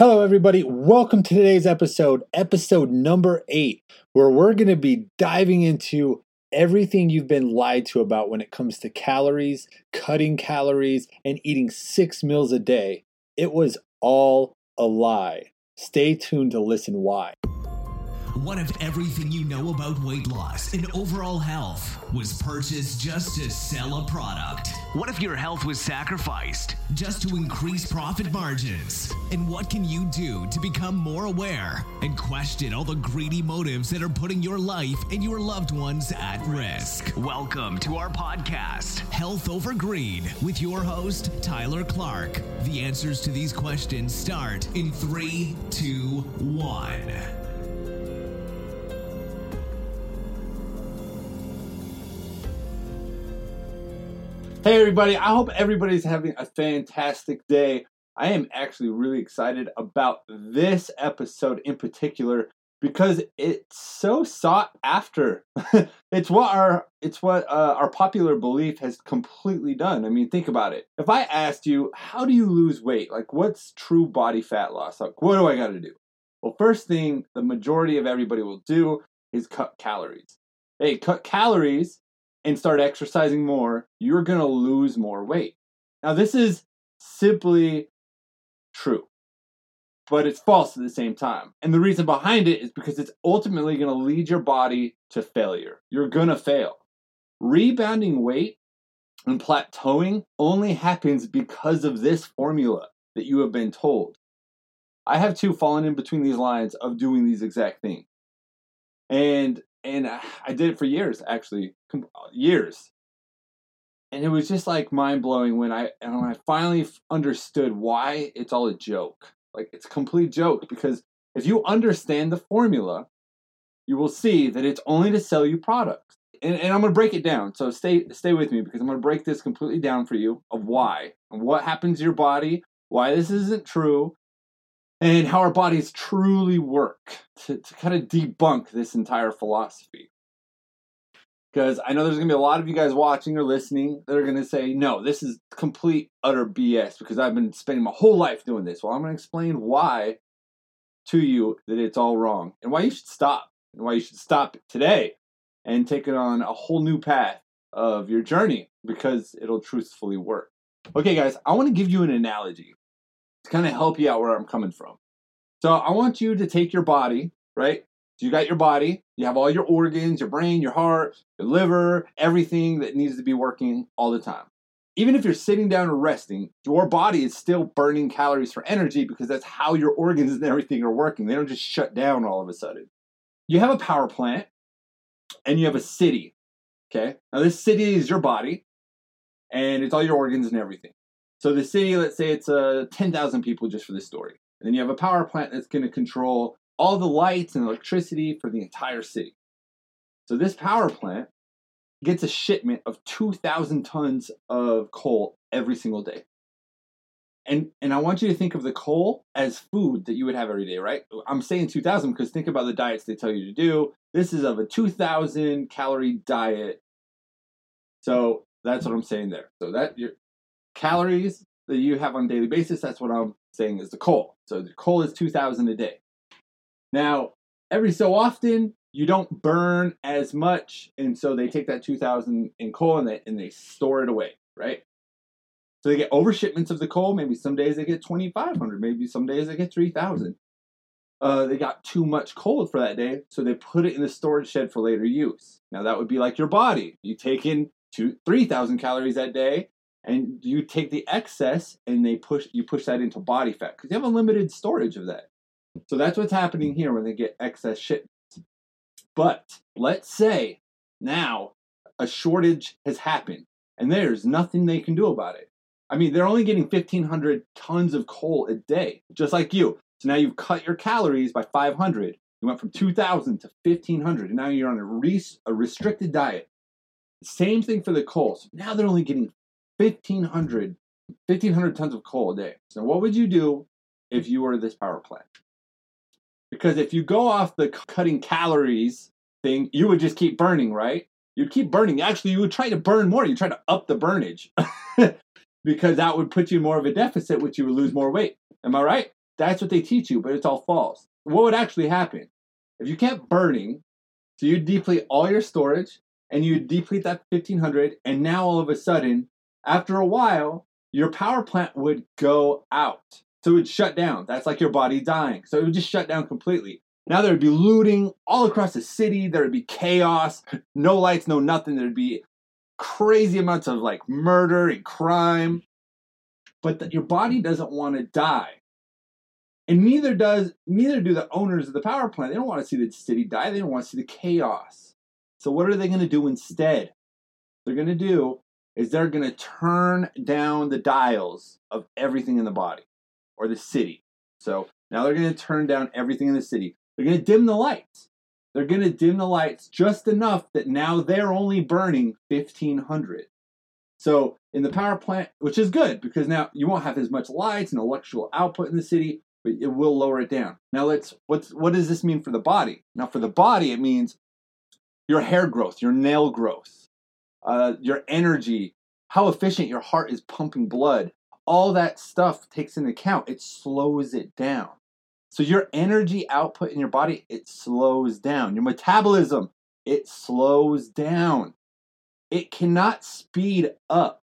Hello, everybody. Welcome to today's episode, episode number eight, where we're going to be diving into everything you've been lied to about when it comes to calories, cutting calories, and eating six meals a day. It was all a lie. Stay tuned to listen why. What if everything you know about weight loss and overall health was purchased just to sell a product? What if your health was sacrificed just to increase profit margins? And what can you do to become more aware and question all the greedy motives that are putting your life and your loved ones at risk? Welcome to our podcast, Health Over Greed, with your host, Tyler Clark. The answers to these questions start in three, two, one. Hey, everybody. I hope everybody's having a fantastic day. I am actually really excited about this episode in particular because it's so sought after. it's what our it's what uh, our popular belief has completely done. I mean, think about it. If I asked you, how do you lose weight? Like, what's true body fat loss? Like, what do I got to do? Well, first thing the majority of everybody will do is cut calories. Hey, cut calories and start exercising more, you're going to lose more weight. Now, this is simply true, but it's false at the same time. And the reason behind it is because it's ultimately going to lead your body to failure. You're going to fail. Rebounding weight and plateauing only happens because of this formula that you have been told. I have too fallen in between these lines of doing these exact things. And and uh, I did it for years, actually, years. And it was just like mind blowing when I and when I finally understood why it's all a joke. Like it's a complete joke because if you understand the formula, you will see that it's only to sell you products. And, and I'm going to break it down. So stay stay with me because I'm going to break this completely down for you of why and what happens to your body, why this isn't true, and how our bodies truly work to, to kind of debunk this entire philosophy. Because I know there's going to be a lot of you guys watching or listening that are going to say, no, this is complete, utter BS because I've been spending my whole life doing this. Well, I'm going to explain why to you that it's all wrong and why you should stop and why you should stop today and take it on a whole new path of your journey because it'll truthfully work. Okay, guys, I want to give you an analogy to kind of help you out where I'm coming from. So I want you to take your body, right? So you got your body, you have all your organs, your brain, your heart, your liver, everything that needs to be working all the time. Even if you're sitting down and resting, your body is still burning calories for energy because that's how your organs and everything are working. They don't just shut down all of a sudden. You have a power plant and you have a city. Okay. Now, this city is your body and it's all your organs and everything. So the city, let's say it's uh, 10,000 people just for this story. And then you have a power plant that's going to control all the lights and electricity for the entire city. So this power plant gets a shipment of 2,000 tons of coal every single day. And, and I want you to think of the coal as food that you would have every day, right? I'm saying 2,000 because think about the diets they tell you to do. This is of a 2,000 calorie diet. So that's what I'm saying there. So that you're, calories that you have on a daily basis, that's what I'm saying is the coal. So the coal is 2,000 a day. Now, every so often, you don't burn as much, and so they take that 2,000 in coal and they, and they store it away, right? So they get overshipments of the coal. Maybe some days they get 2,500. Maybe some days they get 3,000. Uh, they got too much coal for that day, so they put it in the storage shed for later use. Now that would be like your body. You take in two, 3,000 calories that day, and you take the excess and they push you push that into body fat because you have a limited storage of that. So that's what's happening here when they get excess shipments. But let's say now a shortage has happened and there's nothing they can do about it. I mean, they're only getting 1,500 tons of coal a day, just like you. So now you've cut your calories by 500. You went from 2,000 to 1,500, and now you're on a, res- a restricted diet. Same thing for the coal. So now they're only getting 1,500, 1,500 tons of coal a day. So what would you do if you were this power plant? Because if you go off the cutting calories thing, you would just keep burning, right? You'd keep burning. Actually, you would try to burn more. You try to up the burnage because that would put you more of a deficit, which you would lose more weight. Am I right? That's what they teach you, but it's all false. What would actually happen? If you kept burning, so you deplete all your storage and you deplete that 1500, and now all of a sudden, after a while, your power plant would go out. So it would shut down. That's like your body dying. So it would just shut down completely. Now there would be looting all across the city. There would be chaos, no lights, no nothing. There'd be crazy amounts of like murder and crime. But the, your body doesn't want to die. And neither does neither do the owners of the power plant. They don't want to see the city die. They don't want to see the chaos. So what are they going to do instead? They're going to do is they're going to turn down the dials of everything in the body or the city. So now they're going to turn down everything in the city. They're going to dim the lights. They're going to dim the lights just enough that now they're only burning 1500. So in the power plant, which is good because now you won't have as much lights and electrical output in the city, but it will lower it down. Now let's what's what does this mean for the body? Now for the body, it means your hair growth, your nail growth, uh, your energy, how efficient your heart is pumping blood. All that stuff takes into account. It slows it down. So your energy output in your body, it slows down. Your metabolism, it slows down. It cannot speed up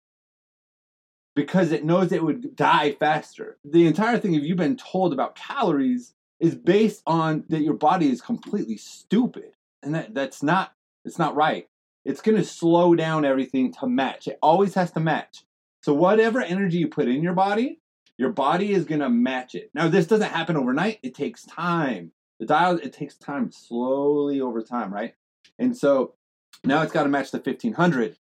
because it knows it would die faster. The entire thing, if you've been told about calories, is based on that your body is completely stupid. And that, that's not it's not right. It's gonna slow down everything to match. It always has to match. So whatever energy you put in your body, your body is going to match it. Now, this doesn't happen overnight. It takes time. The dial, it takes time slowly over time, right? And so now it's got to match the 1500.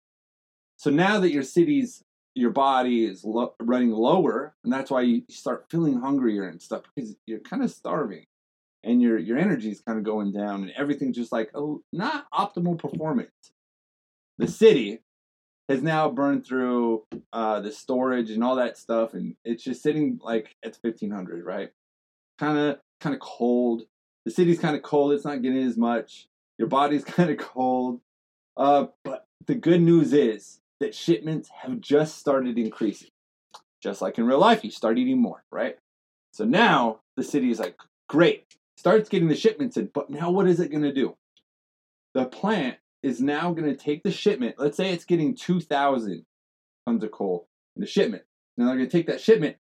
So now that your city's, your body is lo- running lower, and that's why you start feeling hungrier and stuff because you're kind of starving and your, your energy is kind of going down and everything's just like oh, not optimal performance. The city has now burned through uh, the storage and all that stuff, and it's just sitting like at 1500, right? Kind of, kind of cold. The city's kind of cold. It's not getting as much. Your body's kind of cold. Uh, but the good news is that shipments have just started increasing. Just like in real life, you start eating more, right? So now the city is like, great, starts getting the shipments in, but now what is it going to do? The plant is now going to take the shipment. Let's say it's getting 2,000 tons of coal in the shipment. Now they're going to take that shipment,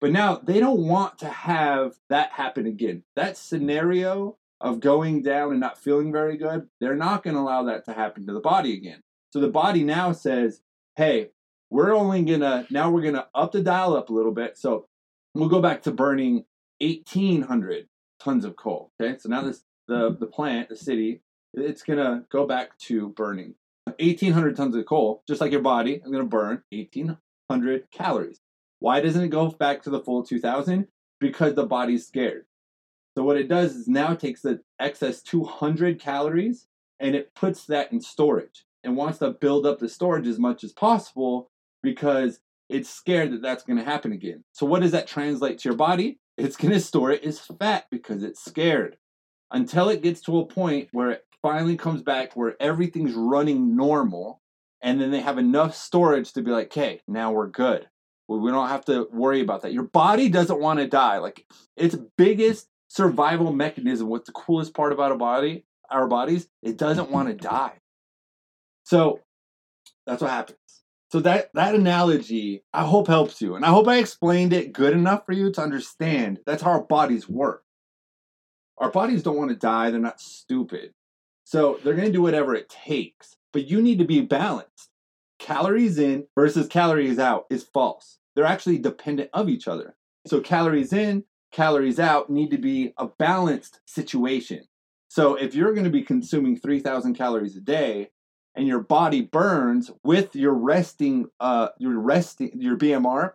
but now they don't want to have that happen again. That scenario of going down and not feeling very good, they're not going to allow that to happen to the body again. So the body now says, hey, we're only going to, now we're going to up the dial up a little bit. So we'll go back to burning 1,800 tons of coal. Okay. So now this, the, the plant, the city, it's going to go back to burning 1,800 tons of coal, just like your body. I'm going to burn 1,800 calories. Why doesn't it go back to the full 2,000? Because the body's scared. So what it does is now it takes the excess 200 calories and it puts that in storage and wants to build up the storage as much as possible because it's scared that that's going to happen again. So what does that translate to your body? It's going to store it as fat because it's scared until it gets to a point where it finally comes back where everything's running normal and then they have enough storage to be like, okay, now we're good. We don't have to worry about that. Your body doesn't want to die. Like its biggest survival mechanism, what's the coolest part about a body, our bodies, it doesn't want to die. So that's what happens. So that that analogy, I hope helps you. And I hope I explained it good enough for you to understand that's how our bodies work. Our bodies don't want to die, they're not stupid. So they're going to do whatever it takes. But you need to be balanced. Calories in versus calories out is false. They're actually dependent of each other. So calories in, calories out need to be a balanced situation. So if you're going to be consuming 3,000 calories a day and your body burns with your resting, uh, your resting, your BMR,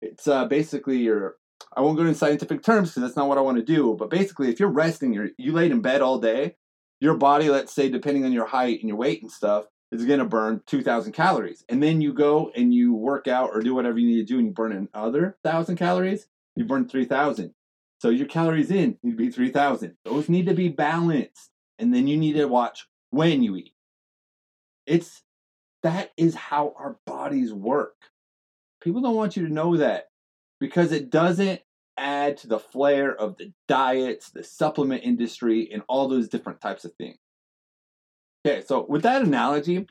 it's uh, basically your. I won't go into scientific terms because that's not what I want to do. But basically, if you're resting, you're, you laid in bed all day, your body, let's say, depending on your height and your weight and stuff, is going to burn 2,000 calories. And then you go and you work out or do whatever you need to do and you burn another 1,000 calories, you burn 3,000. So your calories in need to be 3,000. Those need to be balanced. And then you need to watch when you eat. It's that is how our bodies work. People don't want you to know that because it doesn't add to the flair of the diets, the supplement industry, and all those different types of things. Okay, so with that analogy,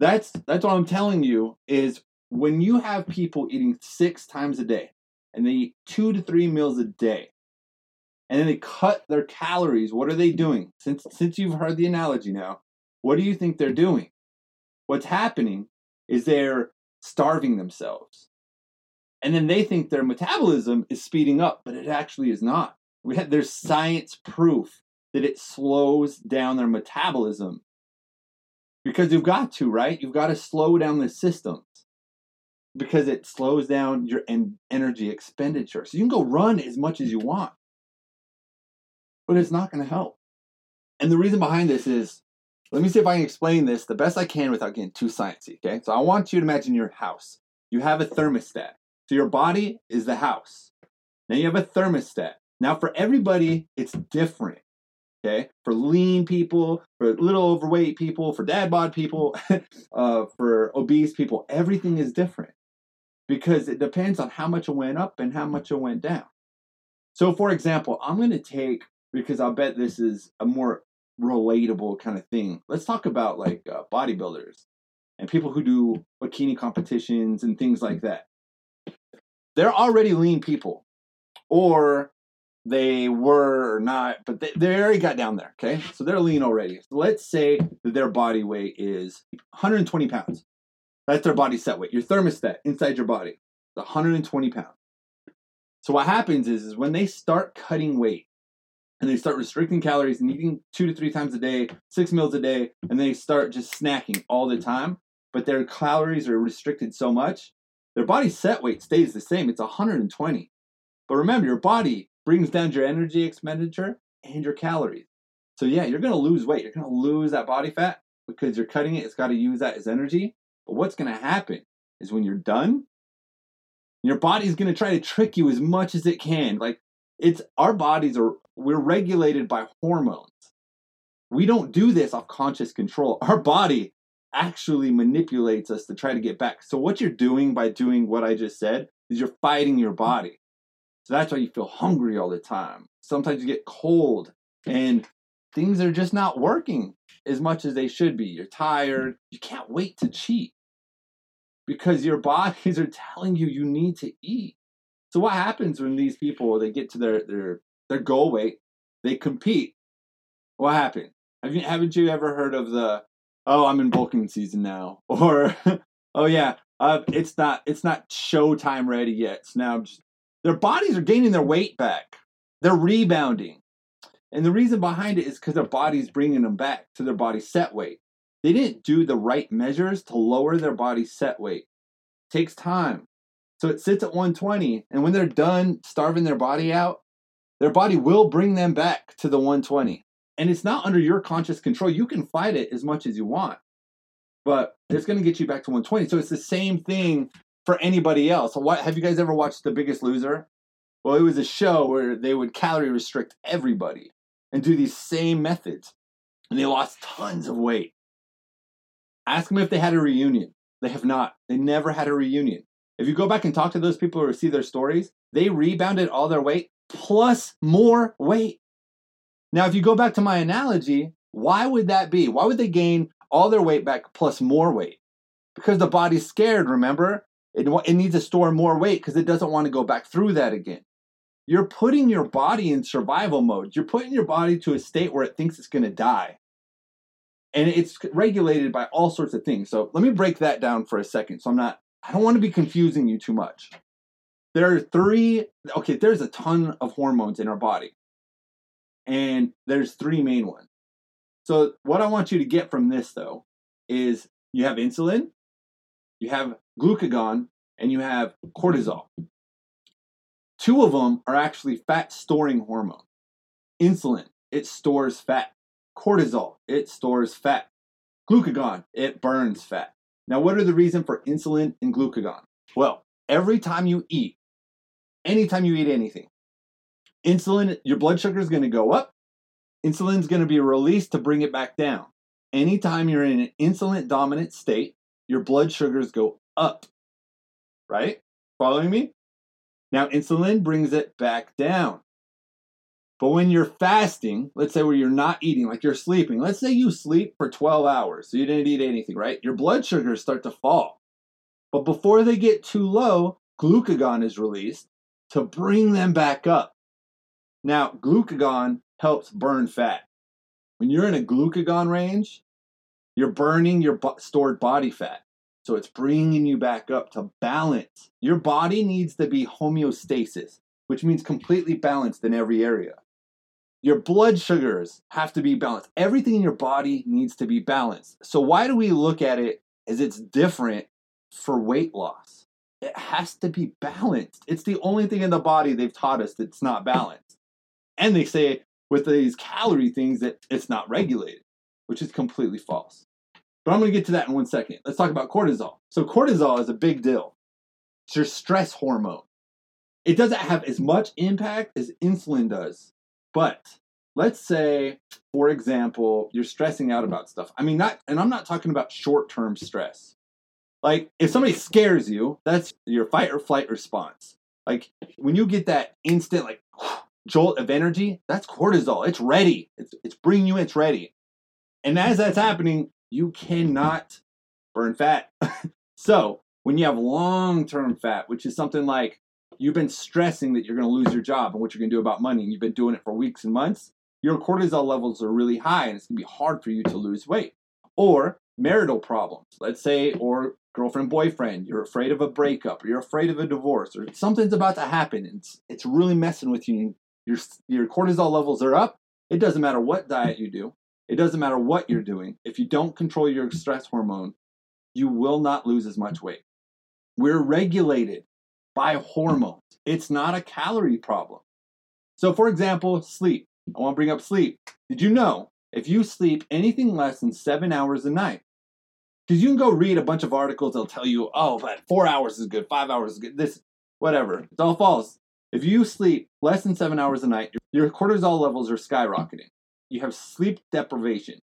that's that's what I'm telling you is when you have people eating six times a day and they eat two to three meals a day, and then they cut their calories, what are they doing? Since since you've heard the analogy now, what do you think they're doing? What's happening is they're starving themselves. And then they think their metabolism is speeding up, but it actually is not. Have, there's science proof that it slows down their metabolism because you've got to, right? You've got to slow down the systems because it slows down your en- energy expenditure. So you can go run as much as you want, but it's not going to help. And the reason behind this is let me see if I can explain this the best I can without getting too sciencey, okay? So I want you to imagine your house. You have a thermostat. So your body is the house. Now you have a thermostat. Now for everybody, it's different. Okay, for lean people, for little overweight people, for dad bod people, uh, for obese people, everything is different because it depends on how much it went up and how much it went down. So, for example, I'm going to take because I'll bet this is a more relatable kind of thing. Let's talk about like uh, bodybuilders and people who do bikini competitions and things like that. They're already lean people, or they were not, but they, they already got down there. Okay, so they're lean already. Let's say that their body weight is 120 pounds. That's their body set weight. Your thermostat inside your body, 120 pounds. So what happens is, is when they start cutting weight, and they start restricting calories and eating two to three times a day, six meals a day, and they start just snacking all the time, but their calories are restricted so much, their body set weight stays the same. It's 120. But remember, your body brings down your energy expenditure and your calories. So yeah, you're gonna lose weight. You're gonna lose that body fat because you're cutting it. It's got to use that as energy. But what's gonna happen is when you're done, your body's gonna try to trick you as much as it can. Like it's our bodies are we're regulated by hormones. We don't do this off conscious control. Our body actually manipulates us to try to get back. So what you're doing by doing what I just said is you're fighting your body. So that's why you feel hungry all the time. Sometimes you get cold and things are just not working as much as they should be. You're tired. You can't wait to cheat because your bodies are telling you you need to eat. So what happens when these people they get to their their their goal weight, they compete? What happened? Have you haven't you ever heard of the oh I'm in bulking season now or oh yeah uh, it's not it's not showtime ready yet. So now just, their bodies are gaining their weight back. They're rebounding. And the reason behind it is because their body's bringing them back to their body set weight. They didn't do the right measures to lower their body set weight. It takes time. So it sits at 120. And when they're done starving their body out, their body will bring them back to the 120. And it's not under your conscious control. You can fight it as much as you want, but it's going to get you back to 120. So it's the same thing for anybody else. What have you guys ever watched The Biggest Loser? Well, it was a show where they would calorie restrict everybody and do these same methods. And they lost tons of weight. Ask them if they had a reunion. They have not. They never had a reunion. If you go back and talk to those people or see their stories, they rebounded all their weight plus more weight. Now, if you go back to my analogy, why would that be? Why would they gain all their weight back plus more weight? Because the body's scared, remember? It, it needs to store more weight because it doesn't want to go back through that again. You're putting your body in survival mode. You're putting your body to a state where it thinks it's going to die. And it's regulated by all sorts of things. So let me break that down for a second. So I'm not I don't want to be confusing you too much. There are three, okay, there's a ton of hormones in our body. And there's three main ones. So, what I want you to get from this, though, is you have insulin, you have glucagon, and you have cortisol. Two of them are actually fat storing hormones. Insulin, it stores fat. Cortisol, it stores fat. Glucagon, it burns fat. Now, what are the reason for insulin and glucagon? Well, every time you eat, anytime you eat anything, insulin, your blood sugar is going to go up. Insulin is going to be released to bring it back down. Anytime you're in an insulin dominant state, your blood sugars go up. Right? Following me? Now, insulin brings it back down. But when you're fasting, let's say where you're not eating, like you're sleeping, let's say you sleep for 12 hours, so you didn't eat anything, right? Your blood sugars start to fall. But before they get too low, glucagon is released to bring them back up. Now, glucagon helps burn fat. When you're in a glucagon range, you're burning your stored body fat. So it's bringing you back up to balance. Your body needs to be homeostasis, which means completely balanced in every area. Your blood sugars have to be balanced. Everything in your body needs to be balanced. So, why do we look at it as it's different for weight loss? It has to be balanced. It's the only thing in the body they've taught us that's not balanced. And they say with these calorie things that it's not regulated, which is completely false. But I'm going to get to that in one second. Let's talk about cortisol. So, cortisol is a big deal. It's your stress hormone. It doesn't have as much impact as insulin does. But let's say, for example, you're stressing out about stuff. I mean, not, and I'm not talking about short term stress. Like, if somebody scares you, that's your fight or flight response. Like, when you get that instant, like, jolt of energy, that's cortisol. It's ready. It's, it's bringing you, it's ready. And as that's happening, you cannot burn fat. so when you have long term fat, which is something like you've been stressing that you're going to lose your job and what you're going to do about money, and you've been doing it for weeks and months, your cortisol levels are really high and it's going to be hard for you to lose weight. Or marital problems, let's say, or girlfriend, boyfriend, you're afraid of a breakup or you're afraid of a divorce or something's about to happen. And it's, it's really messing with you. Your, your cortisol levels are up. It doesn't matter what diet you do. It doesn't matter what you're doing. If you don't control your stress hormone, you will not lose as much weight. We're regulated by hormones. It's not a calorie problem. So, for example, sleep. I want to bring up sleep. Did you know if you sleep anything less than seven hours a night, because you can go read a bunch of articles, they'll tell you, oh, but four hours is good, five hours is good, this, whatever. It's all false. If you sleep less than seven hours a night, your cortisol levels are skyrocketing you have sleep deprivation.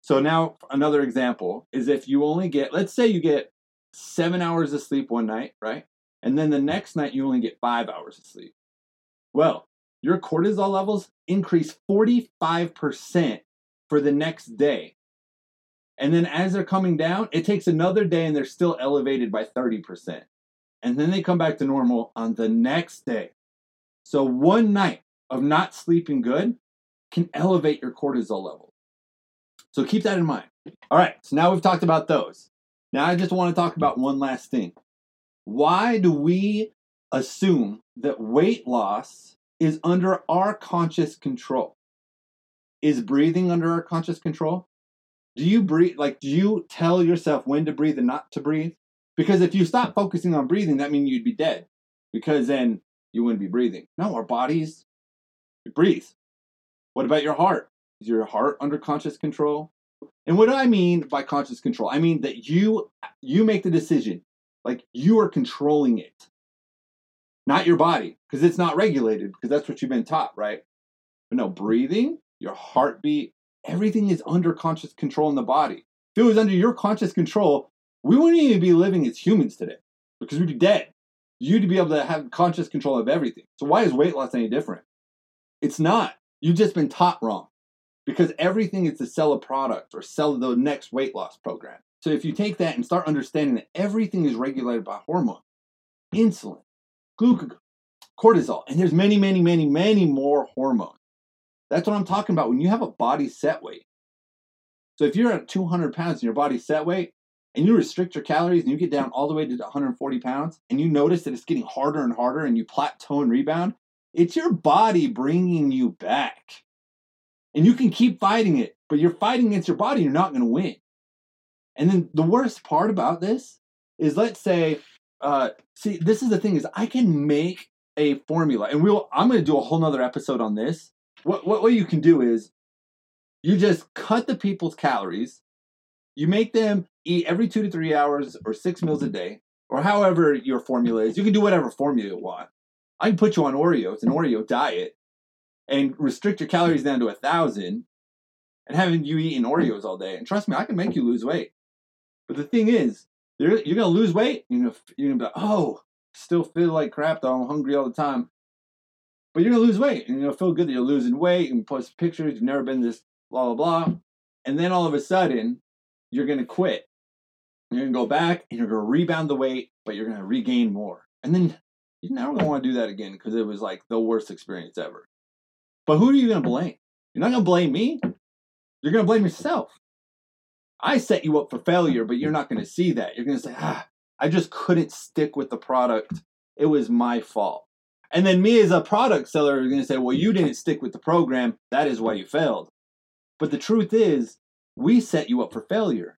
So now another example is if you only get, let's say you get seven hours of sleep one night, right? And then the next night you only get five hours of sleep. Well, your cortisol levels increase 45% for the next day. And then as they're coming down, it takes another day and they're still elevated by 30%. And then they come back to normal on the next day. So one night of not sleeping good can elevate your cortisol level. So keep that in mind. All right, so now we've talked about those. Now I just want to talk about one last thing. Why do we assume that weight loss is under our conscious control? Is breathing under our conscious control? Do you breathe like do you tell yourself when to breathe and not to breathe? Because if you stop focusing on breathing, that means you'd be dead. Because then you wouldn't be breathing. No, our bodies breathe. What about your heart? Is your heart under conscious control? And what do I mean by conscious control? I mean that you you make the decision. Like you are controlling it. Not your body, because it's not regulated, because that's what you've been taught, right? But no, breathing, your heartbeat, everything is under conscious control in the body. If it was under your conscious control, we wouldn't even be living as humans today because we'd be dead. You'd be able to have conscious control of everything. So why is weight loss any different? It's not. You've just been taught wrong because everything is to sell a product or sell the next weight loss program. So if you take that and start understanding that everything is regulated by hormones, insulin, glucagon, cortisol, and there's many, many, many, many more hormones. That's what I'm talking about when you have a body set weight. So if you're at 200 pounds and your body set weight, and you restrict your calories and you get down all the way to 140 pounds, and you notice that it's getting harder and harder and you plateau and rebound, it's your body bringing you back. And you can keep fighting it, but you're fighting against your body, you're not going to win. And then the worst part about this is let's say, uh, see, this is the thing is I can make a formula, and we'll I'm going to do a whole nother episode on this. What, what what you can do is you just cut the people's calories, you make them eat every two to three hours or six meals a day, or however your formula is. You can do whatever formula you want. I can put you on Oreos, an Oreo diet, and restrict your calories down to a thousand, and having you eating Oreos all day. And trust me, I can make you lose weight. But the thing is, you're, you're gonna lose weight. You're gonna, you're gonna be like, oh, still feel like crap though. I'm hungry all the time. But you're gonna lose weight and you'll feel good that you're losing weight and post pictures. You've never been this blah blah blah. And then all of a sudden, you're gonna quit. You're gonna go back and you're gonna rebound the weight, but you're gonna regain more. And then you're never gonna want to do that again because it was like the worst experience ever. But who are you gonna blame? You're not gonna blame me. You're gonna blame yourself. I set you up for failure, but you're not gonna see that. You're gonna say, ah, I just couldn't stick with the product. It was my fault. And then me as a product seller are gonna say, well, you didn't stick with the program. That is why you failed. But the truth is, we set you up for failure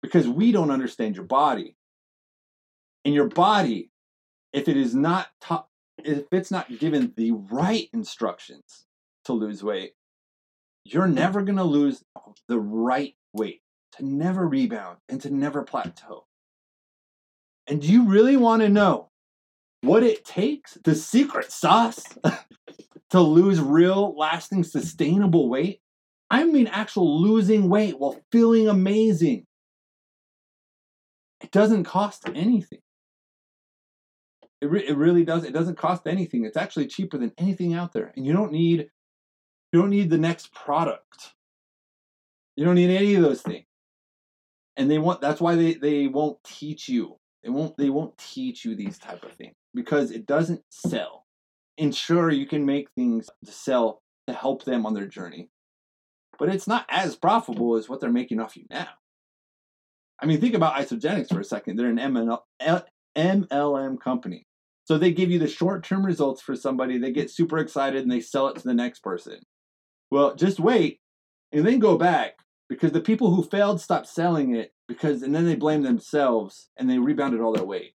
because we don't understand your body. And your body, if it is not taught, if it's not given the right instructions to lose weight, you're never going to lose the right weight, to never rebound, and to never plateau. And do you really want to know what it takes, the secret sauce, to lose real, lasting, sustainable weight? I mean, actual losing weight while feeling amazing. It doesn't cost anything. It, re- it really does. It doesn't cost anything. It's actually cheaper than anything out there. And you don't need you don't need the next product. You don't need any of those things. And they want that's why they, they won't teach you. They won't they won't teach you these type of things because it doesn't sell. And sure you can make things to sell to help them on their journey. But it's not as profitable as what they're making off you now. I mean, think about Isagenix for a second. They're an ML, MLM company. So they give you the short term results for somebody, they get super excited and they sell it to the next person. Well, just wait and then go back because the people who failed stopped selling it because and then they blame themselves and they rebounded all their weight.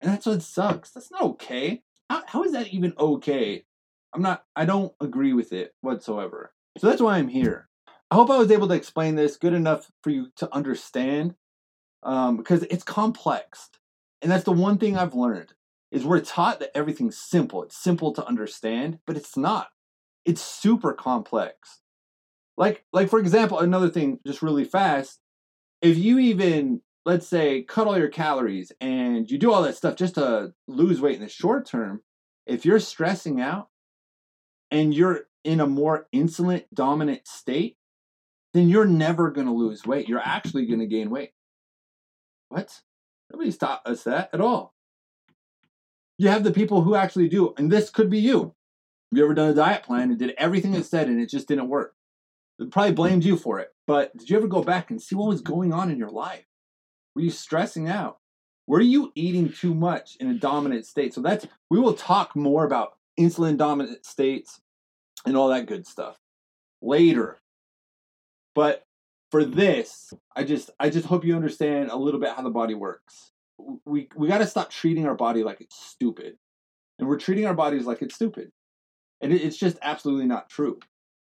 And that's what sucks. That's not okay. How, how is that even okay? I'm not, I don't agree with it whatsoever. So that's why I'm here. I hope I was able to explain this good enough for you to understand um, because it's complex. And that's the one thing I've learned is we're taught that everything's simple. It's simple to understand, but it's not. It's super complex. Like like for example, another thing just really fast, if you even let's say cut all your calories and you do all that stuff just to lose weight in the short term, if you're stressing out and you're in a more insulin dominant state, then you're never going to lose weight. You're actually going to gain weight. What? Nobody's taught us that at all. You have the people who actually do, and this could be you. Have you ever done a diet plan and did everything it said and it just didn't work? It probably blamed you for it. But did you ever go back and see what was going on in your life? Were you stressing out? Were you eating too much in a dominant state? So that's we will talk more about insulin dominant states and all that good stuff later. But for this, I just I just hope you understand a little bit how the body works. We we got to stop treating our body like it's stupid, and we're treating our bodies like it's stupid, and it, it's just absolutely not true.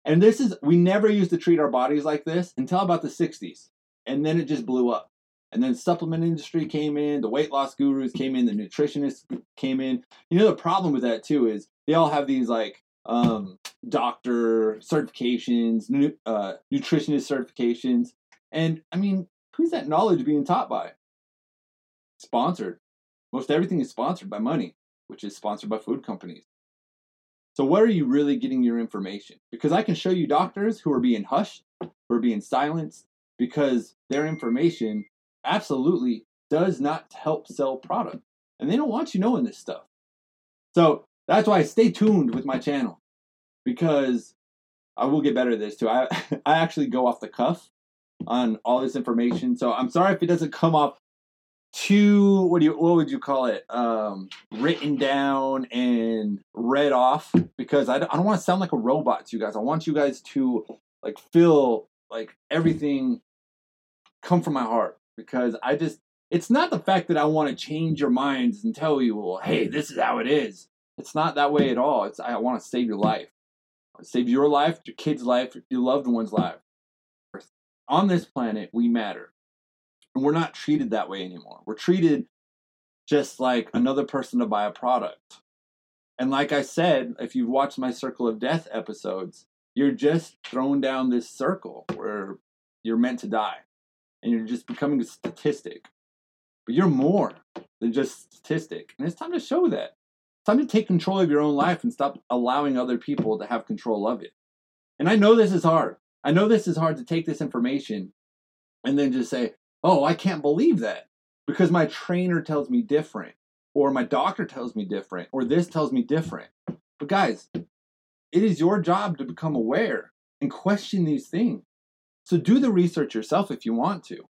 And this is we never used to treat our bodies like this until about the '60s, and then it just blew up. And then supplement industry came in, the weight loss gurus came in, the nutritionists came in. You know the problem with that too is they all have these like um, doctor certifications, nu- uh, nutritionist certifications. And I mean, who's that knowledge being taught by? Sponsored. Most everything is sponsored by money, which is sponsored by food companies. So, where are you really getting your information? Because I can show you doctors who are being hushed, who are being silenced, because their information absolutely does not help sell product. And they don't want you knowing this stuff. So, that's why stay tuned with my channel because I will get better at this too. I I actually go off the cuff on all this information, so I'm sorry if it doesn't come off too what do you what would you call it um written down and read off because I don't, I don't want to sound like a robot to you guys i want you guys to like feel like everything come from my heart because i just it's not the fact that i want to change your minds and tell you well hey this is how it is it's not that way at all. It's I want to save your life, save your life, your kid's life, your loved one's life. On this planet, we matter, and we're not treated that way anymore. We're treated just like another person to buy a product. And like I said, if you've watched my Circle of Death episodes, you're just thrown down this circle where you're meant to die, and you're just becoming a statistic. But you're more. than just statistic. And it's time to show that. Time to take control of your own life and stop allowing other people to have control of it. And I know this is hard. I know this is hard to take this information and then just say, oh, I can't believe that because my trainer tells me different, or my doctor tells me different, or this tells me different. But guys, it is your job to become aware and question these things. So do the research yourself if you want to.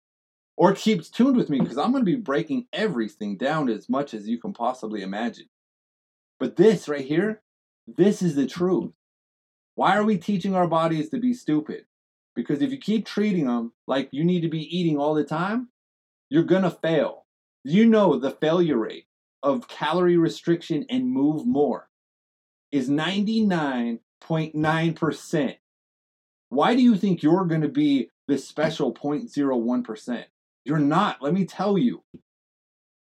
Or keep tuned with me because I'm going to be breaking everything down as much as you can possibly imagine. But this right here, this is the truth. Why are we teaching our bodies to be stupid? Because if you keep treating them like you need to be eating all the time, you're going to fail. You know the failure rate of calorie restriction and move more is 99.9%. Why do you think you're going to be the special 0.01%? You're not. Let me tell you.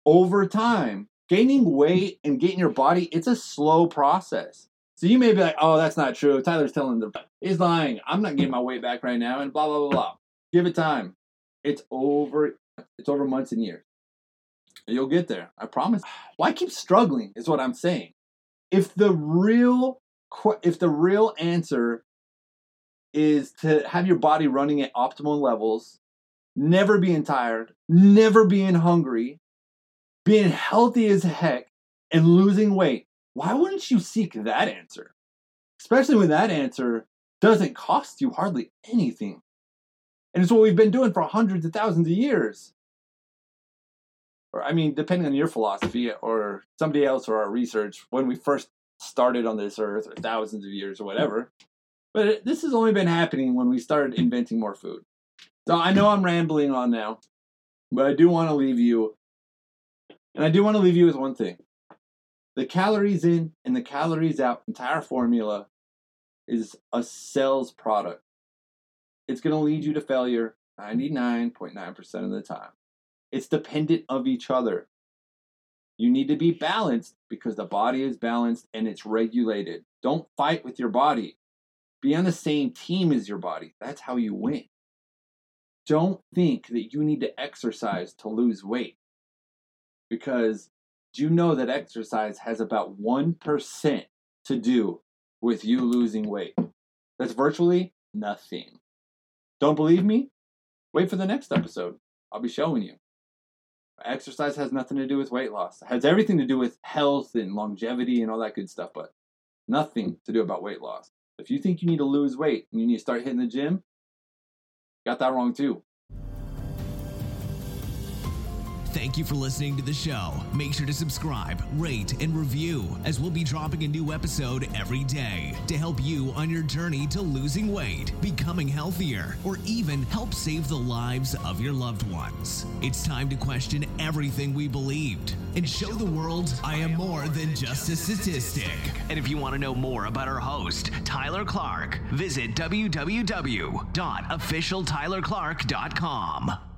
Over time, gaining weight and getting your body, it's a slow process. So you may be like, oh, that's not true. Tyler's telling the he's lying. I'm not getting my weight back right now, and blah blah blah blah. Give it time. It's over. It's over months and years. You'll get there. I promise. Why keep struggling? Is what I'm saying. If the real if the real answer is to have your body running at optimal levels, never being tired, never being hungry, being healthy as heck, and losing weight, why wouldn't you seek that answer? Especially when that answer doesn't cost you hardly anything. And it's what we've been doing for hundreds of thousands of years. Or, I mean, depending on your philosophy or somebody else or our research, when we first started on this earth, or thousands of years or whatever. But it, this has only been happening when we started inventing more food. So I know I'm rambling on now, but I do want to leave you, and I do want to leave you with one thing. The calories in and the calories out entire formula is a sales product. It's going to lead you to failure 99.9% of the time. It's dependent of each other. You need to be balanced because the body is balanced and it's regulated. Don't fight with your body. Be on the same team as your body. That's how you win. Don't think that you need to exercise to lose weight because do you know that exercise has about 1% to do with you losing weight? That's virtually nothing. Don't believe me? Wait for the next episode. I'll be showing you. Exercise has nothing to do with weight loss. It has everything to do with health and longevity and all that good stuff, but nothing to do about weight loss. If you think you need to lose weight and you need to start hitting the gym, got that wrong too. Thank you for listening to the show. Make sure to subscribe, rate, and review, as we'll be dropping a new episode every day to help you on your journey to losing weight, becoming healthier, or even help save the lives of your loved ones. It's time to question everything we believed and show the world I am more than just a statistic. And if you want to know more about our host, Tyler Clark, visit www.officialtylerclark.com.